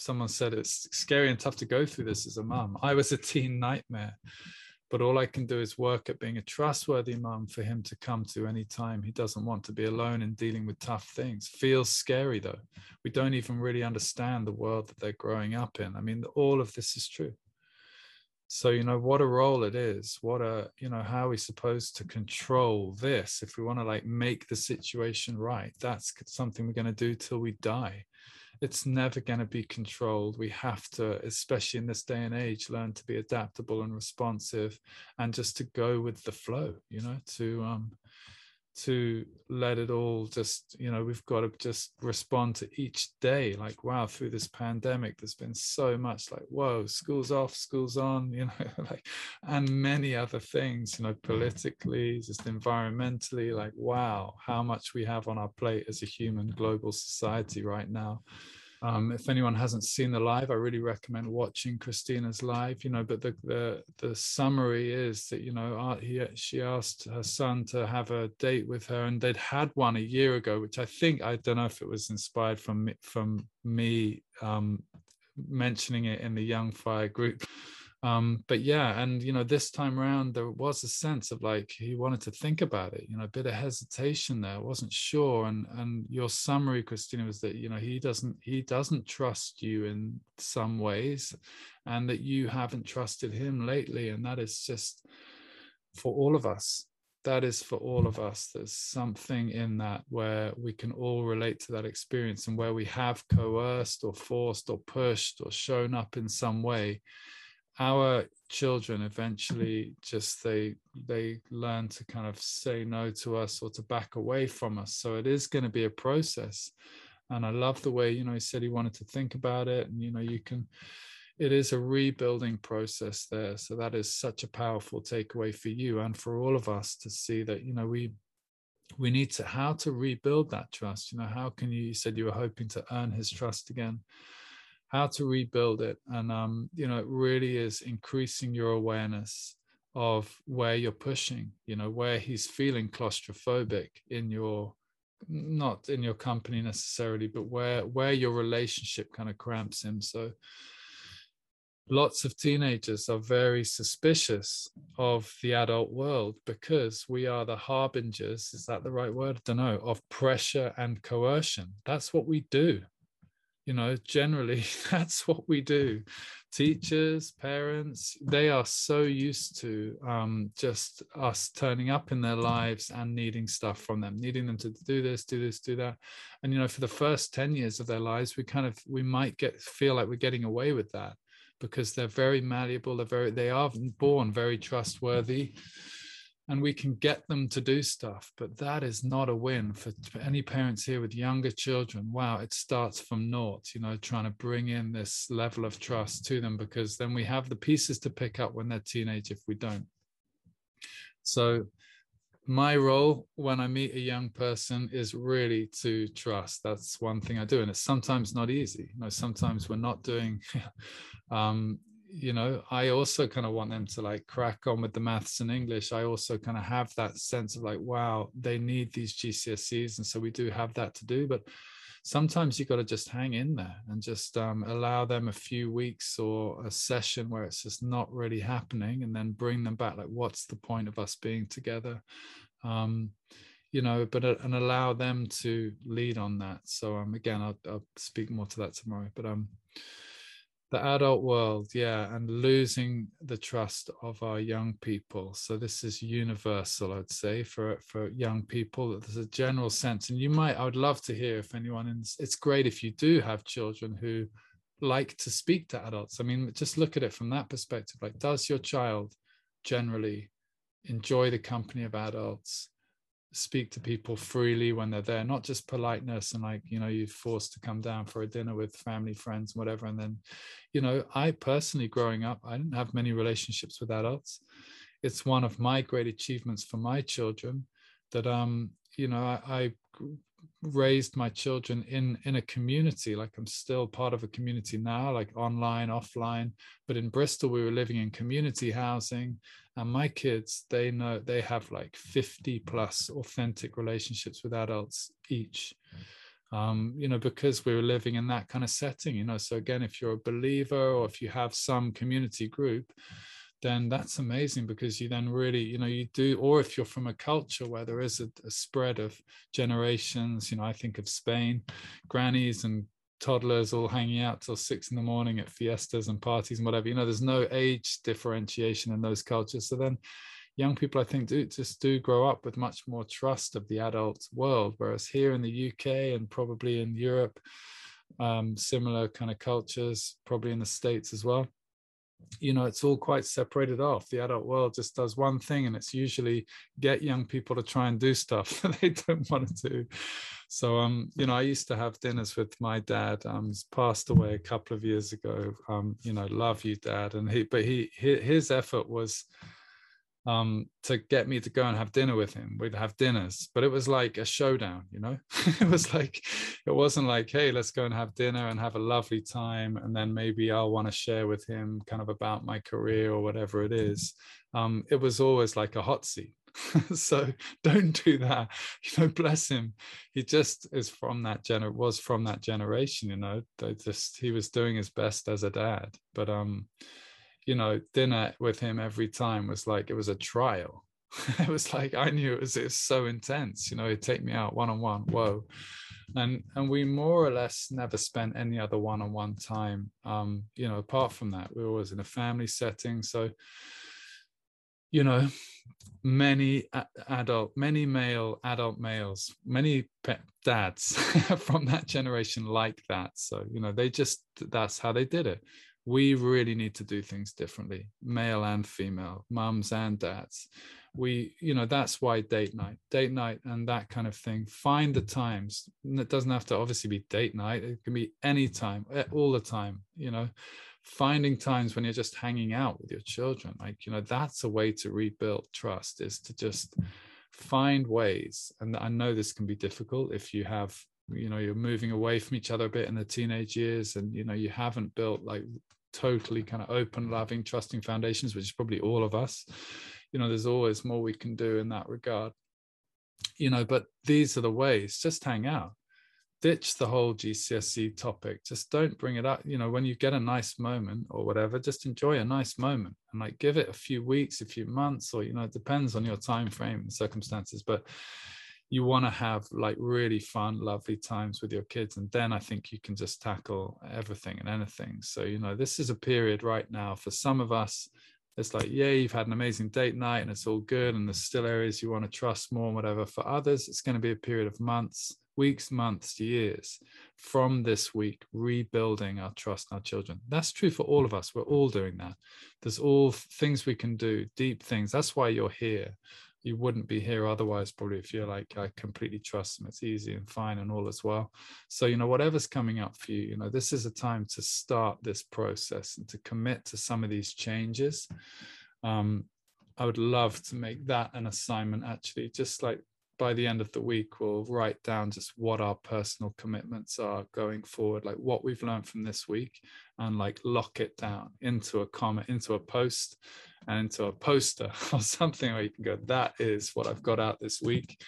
someone said it's scary and tough to go through this as a mum. I was a teen nightmare, but all I can do is work at being a trustworthy mum for him to come to anytime he doesn't want to be alone in dealing with tough things. Feels scary though. We don't even really understand the world that they're growing up in. I mean, all of this is true. So, you know, what a role it is. What a, you know, how are we supposed to control this if we want to like make the situation right? That's something we're going to do till we die it's never going to be controlled. We have to, especially in this day and age, learn to be adaptable and responsive and just to go with the flow, you know, to um to let it all just you know we've got to just respond to each day like wow through this pandemic there's been so much like whoa school's off school's on you know like and many other things you know mm. politically just environmentally like wow how much we have on our plate as a human global society right now um, if anyone hasn't seen the live, I really recommend watching Christina's live. You know, but the the the summary is that you know uh, he she asked her son to have a date with her, and they'd had one a year ago, which I think I don't know if it was inspired from from me um, mentioning it in the Young Fire group um but yeah and you know this time around there was a sense of like he wanted to think about it you know a bit of hesitation there wasn't sure and and your summary christina was that you know he doesn't he doesn't trust you in some ways and that you haven't trusted him lately and that is just for all of us. That is for all of us. There's something in that where we can all relate to that experience and where we have coerced or forced or pushed or shown up in some way our children eventually just they they learn to kind of say no to us or to back away from us. So it is going to be a process. And i love the way you know he said he wanted to think about it. And you know you can it is a rebuilding process there. So that is such a powerful takeaway for you and for all of us to see that you know we we need to how to rebuild that trust. You know how can you you said you were hoping to earn his trust again how to rebuild it. And um, you know it really is increasing your awareness of where you're pushing you know where he's feeling claustrophobic in your not in your company necessarily but where where your relationship kind of cramps him. So lots of teenagers are very suspicious of the adult world because we are the harbingers is that the right word? I don't know of pressure and coercion. That's what we do you know generally that's what we do. Teachers parents they are so used to um, just us turning up in their lives and needing stuff from them needing them to do this do this do that. And you know for the first 10 years of their lives we kind of we might get feel like we're getting away with that because they're very malleable they're very they are born very trustworthy and we can get them to do stuff but that is not a win for, for, any parents here with younger children. Wow it starts from naught you know trying to bring in this level of trust to them because then we have the pieces to pick up when they're teenage if we don't. So my role when i meet a young person is really to trust. That's one thing i do and it's sometimes not easy. You know sometimes we're not doing um, you know i also kind of want them to like crack on with the maths and english. I also kind of have that sense of like wow they need these gcse's and so we do have that to do. But sometimes you got to just hang in there and just um, allow them a few weeks or a session where it's just not really happening and then bring them back. Like what's the point of us being together? Um, you know but uh, and allow them to lead on that. So um again I'll, I'll speak more to that tomorrow but um the adult world yeah and losing the trust of our young people. So this is universal i'd say for for young people That there's a general sense. And you might i would love to hear if anyone it's great if you do have children who like to speak to adults. I mean just look at it from that perspective like does your child generally enjoy the company of adults speak to people freely when they're there not just politeness and like you know you're forced to come down for a dinner with family friends whatever. And then you know i personally growing up i didn't have many relationships with adults. It's one of my great achievements for my children that um you know i, I raised my children in in a community. Like i'm still part of a community now like online offline. But in bristol we were living in community housing and my kids they know they have like 50 plus authentic relationships with adults each um, you know, because we were living in that kind of setting, you know. So again, if you're a believer or if you have some community group, then that's amazing because you then really, you know, you do, or if you're from a culture where there is a, a spread of generations, you know, I think of Spain, grannies and toddlers all hanging out till six in the morning at fiestas and parties and whatever, you know, there's no age differentiation in those cultures. So then young people, I think, do just do grow up with much more trust of the adult world. Whereas here in the UK and probably in Europe, um, similar kind of cultures, probably in the States as well, you know it's all quite separated off. The adult world just does one thing and it's usually get young people to try and do stuff that they don't want to do. So um you know i used to have dinners with my dad um he's passed away a couple of years ago. Um you know love you dad. And he but he his effort was um, to get me to go and have dinner with him. We'd have dinners, but it was like a showdown, you know? it was like, it wasn't like, hey, let's go and have dinner and have a lovely time. And then maybe I'll want to share with him kind of about my career or whatever it is. Um, it was always like a hot seat. so don't do that you know bless him he just is from that gener was from that generation you know they just he was doing his best as a dad but um you know, dinner with him every time was like it was a trial. it was like I knew it was, it was so intense. You know, he'd take me out one on one. Whoa, and and we more or less never spent any other one on one time. Um, you know, apart from that, we were always in a family setting. So, you know, many adult, many male adult males, many dads from that generation like that. So you know, they just that's how they did it we really need to do things differently male and female mums and dads. We you know that's why date night date night and that kind of thing. Find the times. It doesn't have to obviously be date night it can be any time all the time you know. Finding times when you're just hanging out with your children like you know that's a way to rebuild trust is to just find ways. And i know this can be difficult if you have you know you're moving away from each other a bit in the teenage years and you know you haven't built like totally kind of open loving trusting foundations which is probably all of us. You know there's always more we can do in that regard. You know but these are the ways just hang out. Ditch the whole gcse topic. Just don't bring it up. You know when you get a nice moment or whatever just enjoy a nice moment and like give it a few weeks a few months or you know it depends on your time frame and circumstances but you want to have like really fun lovely times with your kids and then i think you can just tackle everything and anything. So you know this is a period right now for some of us it's like yeah you've had an amazing date night and it's all good and there's still areas you want to trust more and whatever. For others it's going to be a period of months weeks months years from this week rebuilding our trust in our children. That's true for all of us. We're all doing that. There's all things we can do deep things. That's why you're here you wouldn't be here otherwise probably if you're like i completely trust them. It's easy and fine and all as well. So you know whatever's coming up for you you know this is a time to start this process and to commit to some of these changes. Um, i would love to make that an assignment actually just like by the end of the week we'll write down just what our personal commitments are going forward like what we've learned from this week and like lock it down into a comment into a post and into a poster or something where you can go that is what i've got out this week.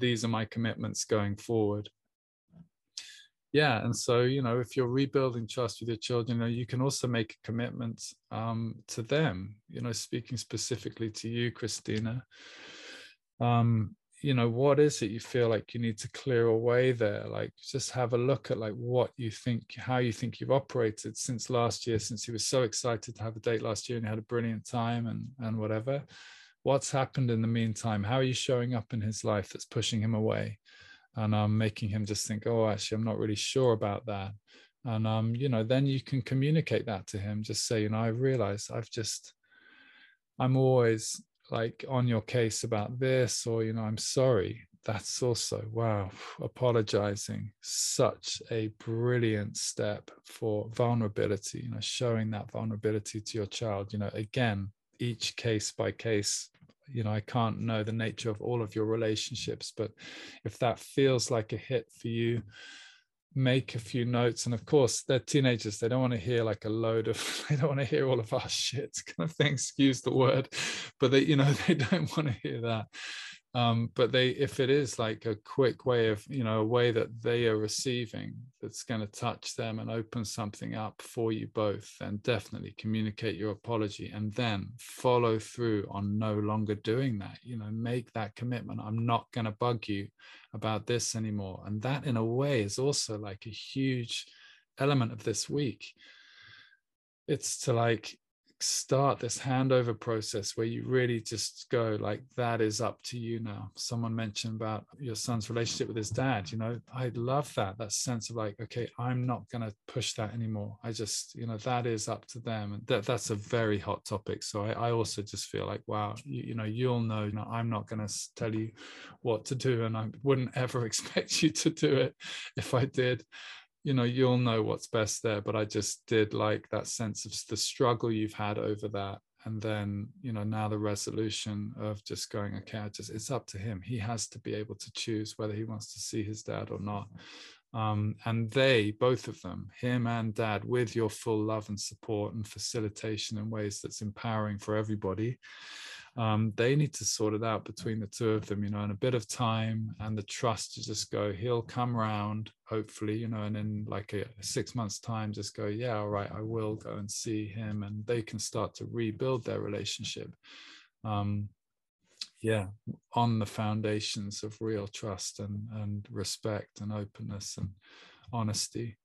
These are my commitments going forward. Yeah and so you know if you're rebuilding trust with your children you, know, you can also make a commitment um, to them you know speaking specifically to you christina. Um, you know what is it you feel like you need to clear away there? Like just have a look at like what you think how you think you've operated since last year since he was so excited to have a date last year and had a brilliant time and and whatever. What's happened in the meantime? How are you showing up in his life that's pushing him away? And um, making him just think oh actually i'm not really sure about that. And um, you know then you can communicate that to him. Just say you know i realize i've just i'm always like on your case about this or you know i'm sorry. That's also wow apologizing such a brilliant step for vulnerability you know showing that vulnerability to your child. You know again each case by case you know i can't know the nature of all of your relationships but if that feels like a hit for you make a few notes and of course they're teenagers they don't want to hear like a load of they don't want to hear all of our shit kind of thing excuse the word but they you know they don't want to hear that um, but they if it is like a quick way of you know a way that they are receiving that's going to touch them and open something up for you both then definitely communicate your apology and then follow through on no longer doing that. You know make that commitment i'm not going to bug you about this anymore. And that in a way is also like a huge element of this week. It's to like start this handover process where you really just go like that is up to you now. Someone mentioned about your son's relationship with his dad you know? I love that that sense of like okay i'm not going to push that anymore. I just you know that is up to them. And that that's a very hot topic. So i, I also just feel like wow you, you know you'll know, you know i'm not going to tell you what to do and i wouldn't ever expect you to do it if i did you know you'll know what's best there but i just did like that sense of the struggle you've had over that. And then you know now the resolution of just going okay I just it's up to him. He has to be able to choose whether he wants to see his dad or not. Um, and they both of them him and dad with your full love and support and facilitation in ways that's empowering for everybody um, they need to sort it out between the two of them, you know, and a bit of time and the trust to just go, he'll come round, hopefully, you know, and in like a six months' time, just go, yeah, all right, I will go and see him, and they can start to rebuild their relationship. Um, yeah, on the foundations of real trust and and respect and openness and honesty.